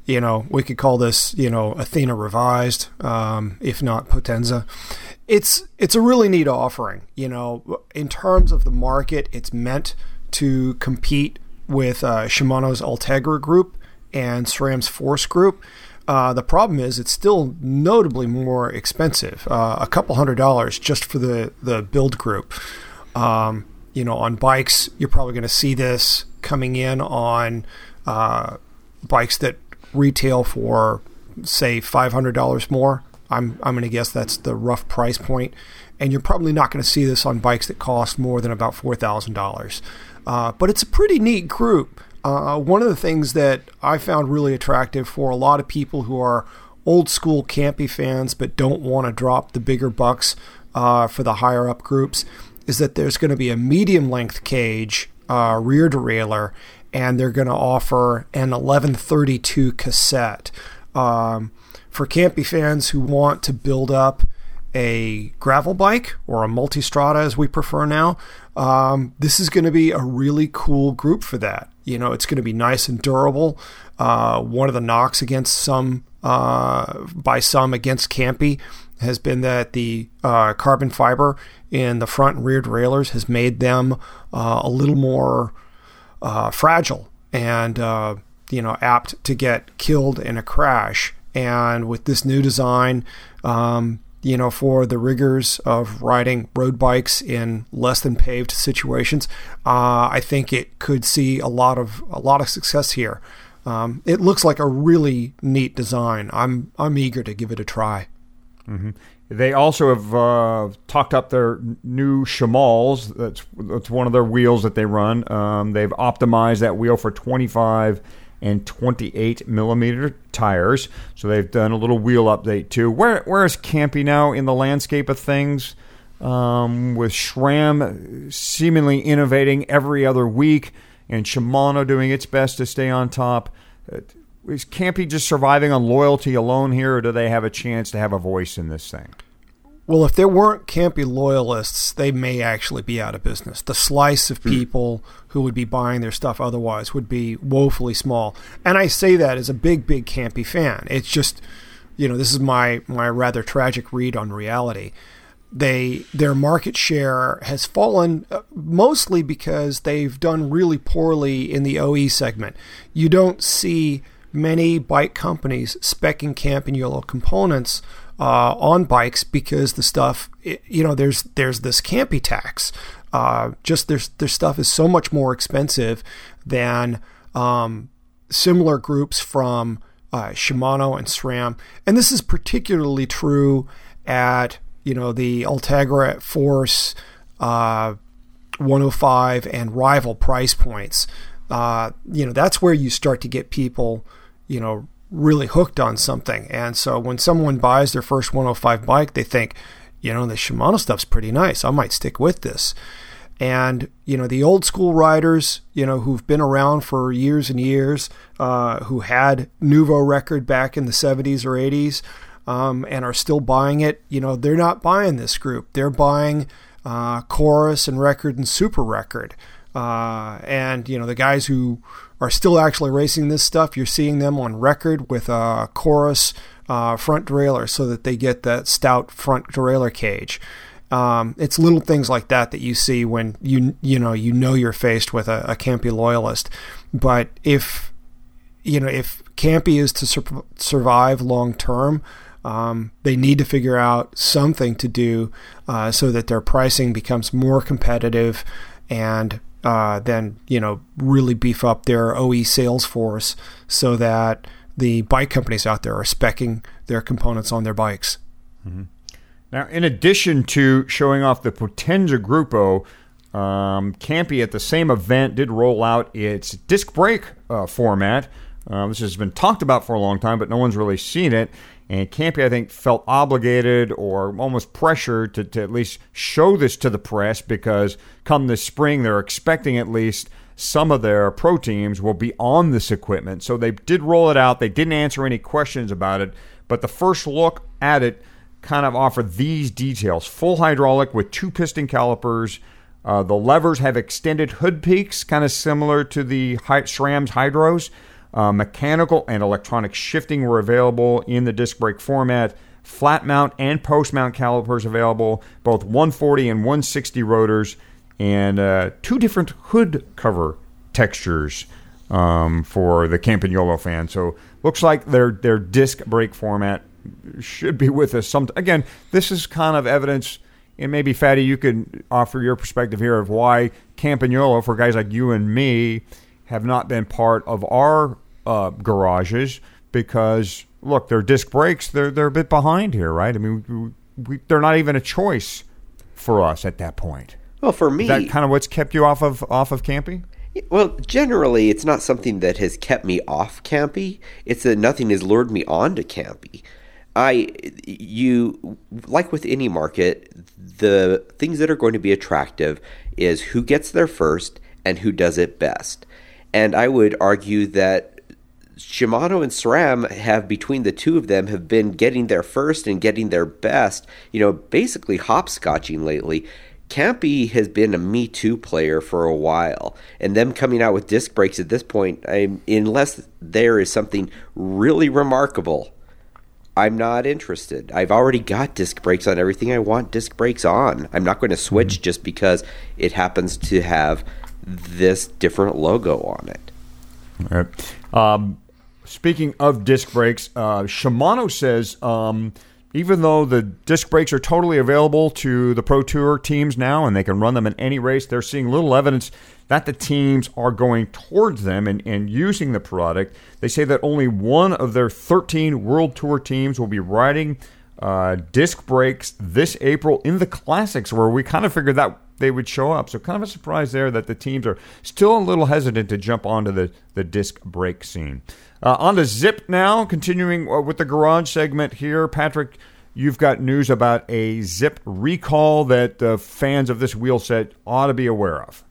S3: You know, we could call this, you know, Athena revised, um, if not Potenza. It's it's a really neat offering. You know, in terms of the market, it's meant to compete with uh, Shimano's Ultegra group and SRAM's Force group. Uh, the problem is it's still notably more expensive, uh, a couple hundred dollars just for the, the build group. Um, you know, on bikes, you're probably going to see this coming in on uh, bikes that retail for, say, $500 more. I'm, I'm going to guess that's the rough price point. And you're probably not going to see this on bikes that cost more than about $4,000. Uh, but it's a pretty neat group. Uh, one of the things that I found really attractive for a lot of people who are old school campy fans but don't want to drop the bigger bucks uh, for the higher up groups is that there's going to be a medium length cage, uh, rear derailleur, and they're going to offer an 1132 cassette. Um, for campy fans who want to build up a gravel bike or a multistrada as we prefer now, um, this is going to be a really cool group for that. You know, it's going to be nice and durable. Uh, one of the knocks against some, uh, by some against Campy, has been that the uh, carbon fiber in the front and rear derailleurs has made them uh, a little more uh, fragile and uh, you know apt to get killed in a crash. And with this new design, um, you know, for the rigors of riding road bikes in less than paved situations, uh, I think it could see a lot of a lot of success here. Um, it looks like a really neat design. I'm I'm eager to give it a try.
S1: They also have uh, talked up their new Shamals. That's that's one of their wheels that they run. Um, they've optimized that wheel for 25 and 28 millimeter tires. So they've done a little wheel update too. Where where is Campy now in the landscape of things? Um, with SRAM seemingly innovating every other week, and Shimano doing its best to stay on top. Uh, is Campy just surviving on loyalty alone here, or do they have a chance to have a voice in this thing?
S3: Well, if there weren't campy loyalists, they may actually be out of business. The slice of people who would be buying their stuff otherwise would be woefully small. And I say that as a big, big campy fan. It's just, you know, this is my my rather tragic read on reality. They their market share has fallen uh, mostly because they've done really poorly in the OE segment. You don't see many bike companies specking Campagnolo components uh, on bikes because the stuff, you know, there's there's this campy tax. Uh, just their their stuff is so much more expensive than um, similar groups from uh, Shimano and SRAM, and this is particularly true at you know the Ultegra Force uh, 105 and rival price points. Uh, you know that's where you start to get people, you know, really hooked on something. And so when someone buys their first 105 bike, they think, you know, the Shimano stuff's pretty nice. I might stick with this. And, you know, the old school riders, you know, who've been around for years and years, uh, who had Nuovo Record back in the 70s or 80s, um, and are still buying it, you know, they're not buying this group. They're buying uh, Chorus and Record and Super Record. Uh, and, you know, the guys who are still actually racing this stuff. You're seeing them on record with a chorus uh, front derailleur so that they get that stout front derailleur cage. Um, it's little things like that that you see when you you know you know you're faced with a, a Campy loyalist. But if you know if Campy is to sur- survive long term, um, they need to figure out something to do uh, so that their pricing becomes more competitive and uh, then you know really beef up their OE sales force so that the bike companies out there are specking their components on their bikes.
S1: Mm-hmm. Now, in addition to showing off the Potenza Gruppo, um, Campy at the same event did roll out its disc brake uh, format. Uh, this has been talked about for a long time, but no one's really seen it. And Campy, I think, felt obligated or almost pressured to, to at least show this to the press because come this spring, they're expecting at least some of their pro teams will be on this equipment. So they did roll it out. They didn't answer any questions about it, but the first look at it kind of offered these details full hydraulic with two piston calipers. Uh, the levers have extended hood peaks, kind of similar to the SRAM's Hydros. Uh, mechanical and electronic shifting were available in the disc brake format. Flat mount and post mount calipers available, both 140 and 160 rotors, and uh, two different hood cover textures um, for the Campagnolo fan. So looks like their their disc brake format should be with us. Some again, this is kind of evidence, and maybe Fatty, you could offer your perspective here of why Campagnolo, for guys like you and me, have not been part of our uh, garages because look, their disc brakes they're they're a bit behind here, right? I mean, we, we, they're not even a choice for us at that point.
S2: Well, for me,
S1: Is that kind of what's kept you off of off of Campy.
S2: Well, generally, it's not something that has kept me off Campy. It's that nothing has lured me on to Campy. I, you, like with any market, the things that are going to be attractive is who gets there first and who does it best. And I would argue that Shimano and SRAM have between the two of them have been getting their first and getting their best, you know, basically hopscotching lately. Campy has been a Me Too player for a while, and them coming out with disc brakes at this point, I'm, unless there is something really remarkable, I'm not interested. I've already got disc brakes on everything I want disc brakes on. I'm not going to switch mm-hmm. just because it happens to have this different logo on it.
S1: All right. Um, Speaking of disc brakes, uh, Shimano says um, even though the disc brakes are totally available to the Pro Tour teams now and they can run them in any race, they're seeing little evidence that the teams are going towards them and, and using the product. They say that only one of their 13 World Tour teams will be riding uh, disc brakes this April in the classics, where we kind of figured that they would show up. So kind of a surprise there that the teams are still a little hesitant to jump onto the, the disc brake scene. Uh, on to Zipp now, continuing uh, with the garage segment here. Patrick, you've got news about a Zipp recall that uh, fans of this wheel set ought to be aware of.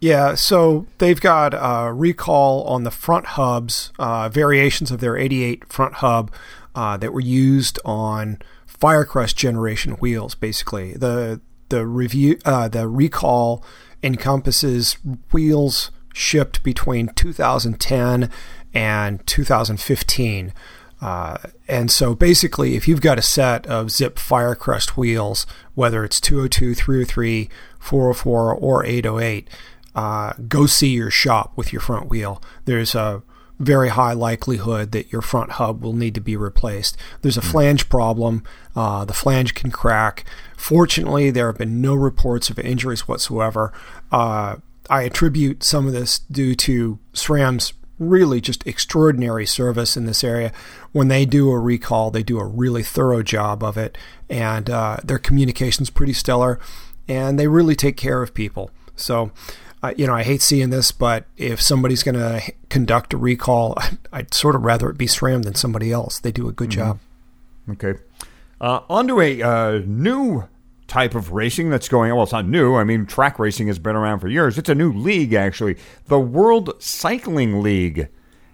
S3: Yeah, so they've got a recall on the front hubs, uh, variations of their 88 front hub uh, that were used on Firecrest generation wheels. Basically, the the review uh, the recall encompasses wheels shipped between 2010 and 2015. Uh, and so basically, if you've got a set of Zipp Firecrest wheels, whether it's 202, 303, 404, or 808, uh, go see your shop with your front wheel. There's a very high likelihood that your front hub will need to be replaced. There's a flange problem. Uh, the flange can crack. Fortunately, there have been no reports of injuries whatsoever. Uh, I attribute some of this due to SRAM's really just extraordinary service in this area. When they do a recall, they do a really thorough job of it, and uh, their communication's pretty stellar, and they really take care of people. So, uh, you know, I hate seeing this, but if somebody's going to conduct a recall, I'd sort of rather it be SRAM than somebody else. They do a good mm-hmm. job.
S1: Okay. Uh, on to a uh, new type of racing that's going on. Well, it's not new. I mean, track racing has been around for years. It's a new league, actually. The World Cycling League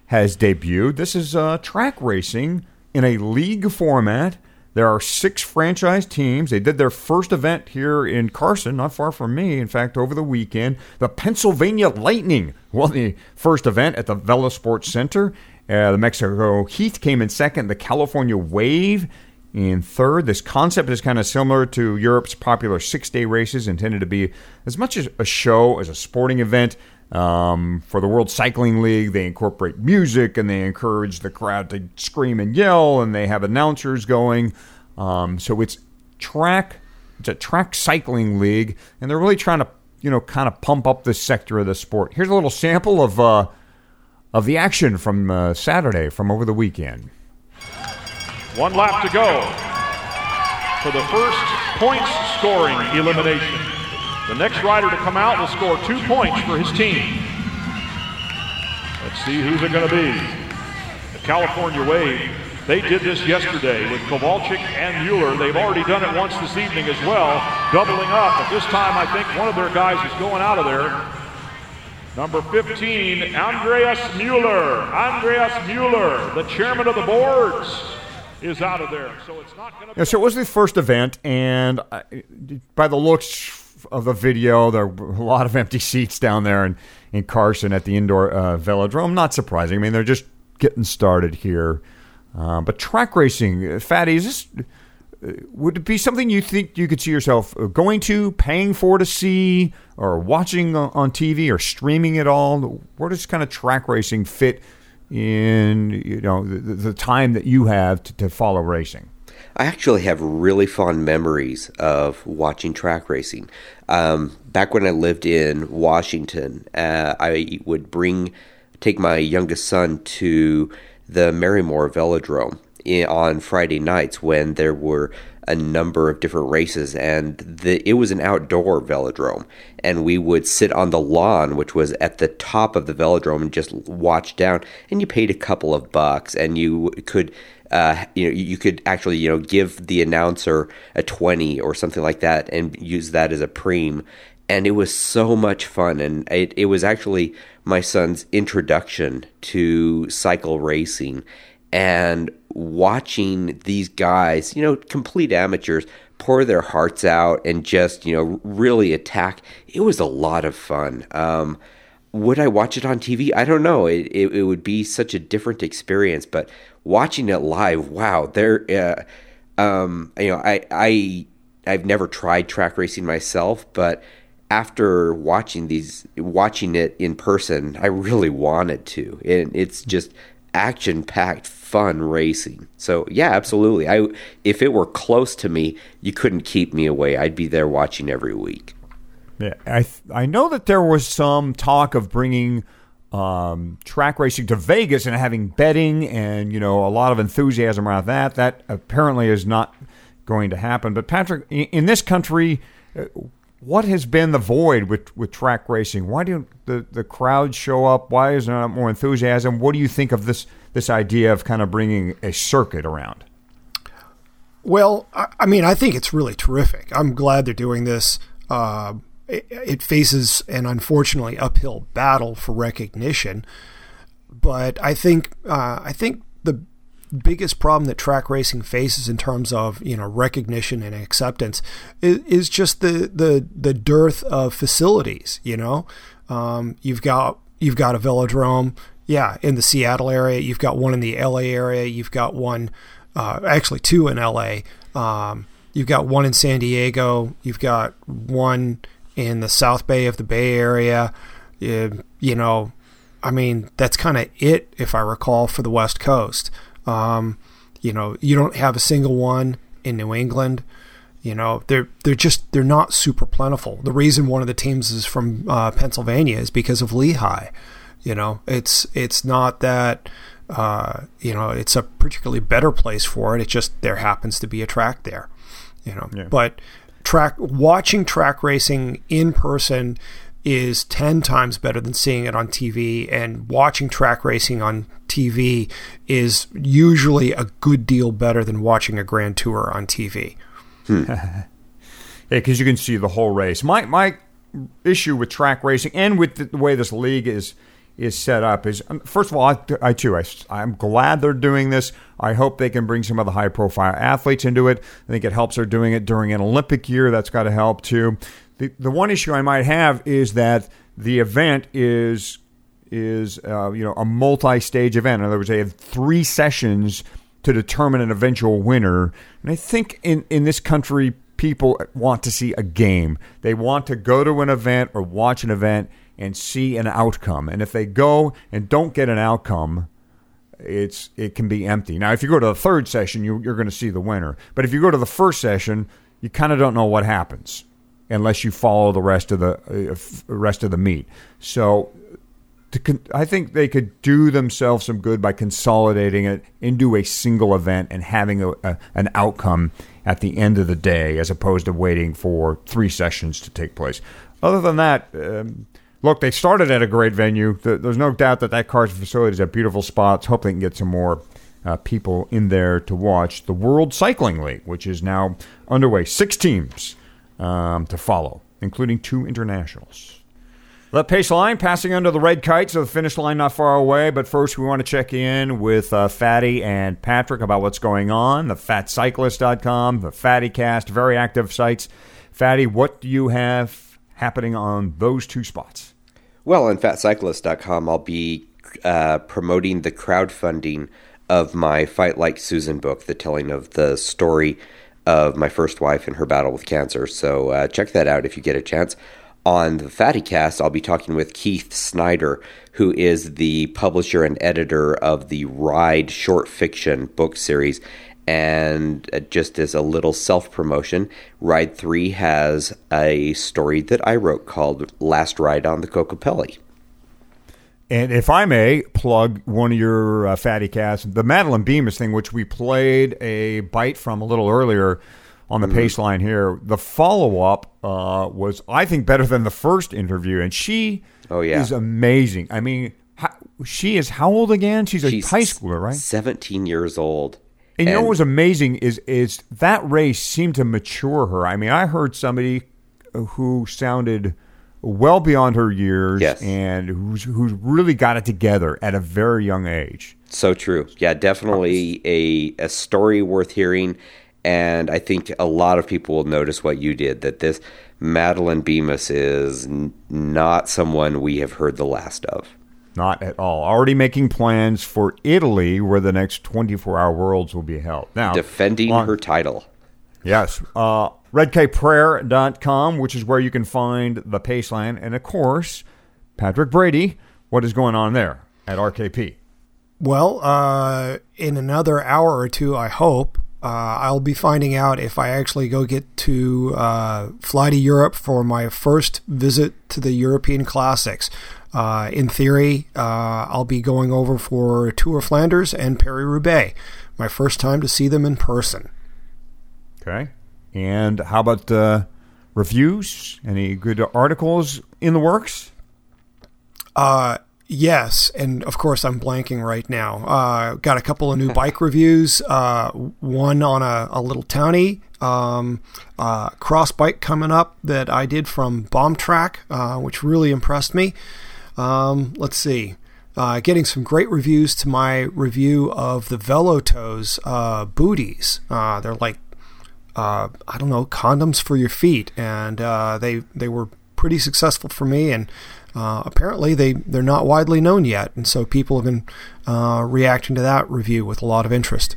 S1: has debuted. This is uh, track racing in a league format. There are six franchise teams. They did their first event here in Carson, not far from me, in fact, over the weekend. The Pennsylvania Lightning won the first event at the Velosport Center. Uh, the Mexico Heat came in second. The California Wave in third. This concept is kind of similar to Europe's popular six day races, intended to be as much as a show as a sporting event. Um, for the World Cycling League, they incorporate music and they encourage the crowd to scream and yell, and they have announcers going. Um, so it's track, it's a track cycling league, and they're really trying to, you know, kind of pump up this sector of the sport. Here's a little sample of uh, of the action from uh, Saturday, from over the weekend.
S6: One lap to go for the first points scoring elimination. The next rider to come out will score two points for his team. Let's see who's it going to be. The California Wave. They did this yesterday with Kowalczyk and Mueller. They've already done it once this evening as well, doubling up. But this time, I think one of their guys is going out of there. Number 15, Andreas Mueller. Andreas Mueller, the chairman of the boards is out of there. So it's not going to.
S1: Yeah, so it was the first event, and by the looks of the video, there were a lot of empty seats down there in, in Carson at the indoor uh, velodrome. Not surprising. I mean, they're just getting started here. Uh, but track racing, uh, Fatty, is this uh, would it be something you think you could see yourself uh, going to, paying for to see, or watching on TV, or streaming it all? Where does kind of track racing fit in you know the, the time that you have to, to follow racing?
S2: I actually have really fond memories of watching track racing. Um, back when I lived in Washington, uh, I would bring take my youngest son to the Marymoor Velodrome in, on Friday nights when there were a number of different races, and the, it was an outdoor velodrome. And we would sit on the lawn, which was at the top of the velodrome, and just watch down. And you paid a couple of bucks, and you could. Uh, you know, you could actually, you know, give the announcer a twenty or something like that, and use that as a preem, and it was so much fun. And it, it was actually my son's introduction to cycle racing, and watching these guys, you know, complete amateurs, pour their hearts out and just, you know, really attack. It was a lot of fun. Um, would I watch it on TV? I don't know. It, it, it, would be such a different experience, but watching it live, wow, there, uh, um, you know, I, I, I've never tried track racing myself, but after watching these, watching it in person, I really wanted to, and it's just action packed fun racing. So yeah, absolutely. I if it were close to me, you couldn't keep me away. I'd be there watching every week.
S1: Yeah, I th- I know that there was some talk of bringing um, track racing to Vegas and having betting and you know a lot of enthusiasm around that. That apparently is not going to happen. But Patrick, in, in this country, uh, what has been the void with, with track racing? Why don't the, the crowds show up? Why is there not more enthusiasm? What do you think of this this idea of kind of bringing a circuit around?
S3: Well, I, I mean, I think it's really terrific. I'm glad they're doing this. Uh, it, it faces an unfortunately uphill battle for recognition, but I think uh, I think the biggest problem that track racing faces in terms of you know recognition and acceptance is, is just the, the the dearth of facilities. You know, um, you've got you've got a velodrome, yeah, in the Seattle area. You've got one in the LA area. You've got one, uh, actually two in LA. Um, you've got one in San Diego. You've got one in the South Bay of the Bay Area. You, you know, I mean, that's kind of it, if I recall, for the West Coast. Um, you know, you don't have a single one in New England. You know, they're they're just they're not super plentiful. The reason one of the teams is from uh, Pennsylvania is because of Lehigh. You know, it's it's not that uh, you know it's a particularly better place for it. It just there happens to be a track there. You know,
S1: Yeah.
S3: but track watching track racing in person is 10 times better than seeing it on TV and watching track racing on TV is usually a good deal better than watching a grand tour on TV.
S1: Yeah, because you can see the whole race. My my issue with track racing and with the, the way this league is is set up is um, first of all, I, I too I, I'm glad they're doing this. I hope they can bring some of the high profile athletes into it. I think it helps they're doing it during an Olympic year. That's got to help too. The the one issue I might have is that the event is is uh, you know a multi-stage event. In other words, they have three sessions to determine an eventual winner. And I think in in this country, people want to see a game. They want to go to an event or watch an event and see an outcome. And if they go and don't get an outcome, it's it can be empty. Now, if you go to the third session, you, you're going to see the winner. But if you go to the first session, you kind of don't know what happens unless you follow the rest of the uh, rest of the meet. So con- I think they could do themselves some good by consolidating it into a single event and having a, a, an outcome at the end of the day, as opposed to waiting for three sessions to take place. Other than that, um, look, they started at a great venue. Th- There's no doubt that that Carson facility is a beautiful spot. Let's hope they can get some more uh, people in there to watch the World Cycling League, which is now underway. Six teams um, to follow, including two internationals. The pace line passing under the red kite, so the finish line not far away. But first, we want to check in with uh, Fatty and Patrick about what's going on. The FatCyclist.com, the FattyCast, very active sites. Fatty, what do you have happening on those two spots?
S2: Well, on fatcyclist.com, I'll be uh, promoting the crowdfunding of my Fight Like Susan book, the telling of the story of my first wife and her battle with cancer. So uh, check that out if you get a chance. On the Fatty Cast, I'll be talking with Keith Snyder, who is the publisher and editor of the Ride short fiction book series. And uh, just as a little self promotion, Ride 3 has a story that I wrote called Last Ride on the Kokopelli.
S1: And if I may plug one of your uh, fatty casts, the Madeline Bemis thing, which we played a bite from a little earlier on the pace line here. The follow up uh, was, I think, better than the first interview, and she
S2: Oh, yeah.
S1: is amazing. I mean, how, she is how old again? She's a
S2: She's
S1: high schooler, right?
S2: 17 years old.
S1: And, you know what was amazing is is that race seemed to mature her. I mean, I heard somebody who sounded well beyond her years
S2: Yes.
S1: and who's who's really got it together at a very young age.
S2: So true. Yeah, definitely a a story worth hearing. And I think a lot of people will notice what you did that this Madeline Bemis is n- not someone we have heard the last of.
S1: Not at all. Already making plans for Italy, where the next 24 hour worlds will be held. Now,
S2: Defending
S1: on-
S2: her title.
S1: Yes. Uh, RedKitePrayer.com, which is where you can find the Paceline. And of course, Patrick Brady, what is going on there at RKP?
S3: Well, uh, in another hour or two, I hope, uh, I'll be finding out if I actually go get to uh, fly to Europe for my first visit to the European Classics. Uh, in theory, uh, I'll be going over for Tour Flanders and Paris Roubaix, my first time to see them in person.
S1: Okay. And how about uh, reviews? Any good articles in the works?
S3: Uh, yes, and of course I'm blanking right now. Uh, got a couple of new bike reviews. Uh, one on a, a little townie um, uh, cross bike coming up that I did from Bombtrack, uh, which really impressed me. Um, let's see. Uh, getting some great reviews to my review of the Velotoze uh, booties. Uh, they're like, uh, I don't know, condoms for your feet, and uh, they they were pretty successful for me. And uh, apparently they they're not widely known yet, and so people have been reacting to that review with a lot of interest.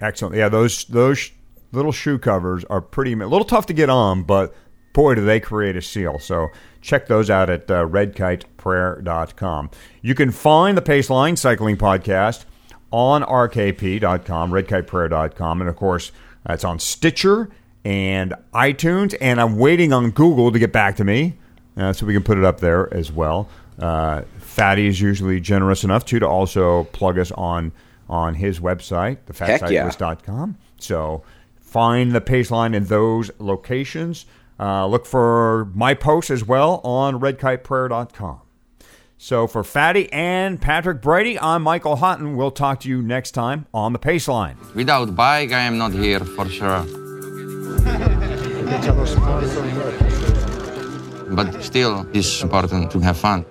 S1: Excellent. Yeah, those those little shoe covers are pretty a little tough to get on, but boy, do they create a seal. So check those out at uh, redkiteprayer.com. You can find the Pace Line Cycling Podcast on rkp.com, redkiteprayer.com, and of course, that's on Stitcher and iTunes. And I'm waiting on Google to get back to me uh, so we can put it up there as well. Uh, Fatty is usually generous enough to to also plug us on on his website, thefatcyclist.com. Yeah. So find the Paceline in those locations. Uh, look for my posts as well on redkiteprayer.com. So for Fatty and Patrick Brady, I'm Michael Houghton. We'll talk to you next time on the Paceline.
S5: Without bike, I am not here for sure. but still, it's important to have fun.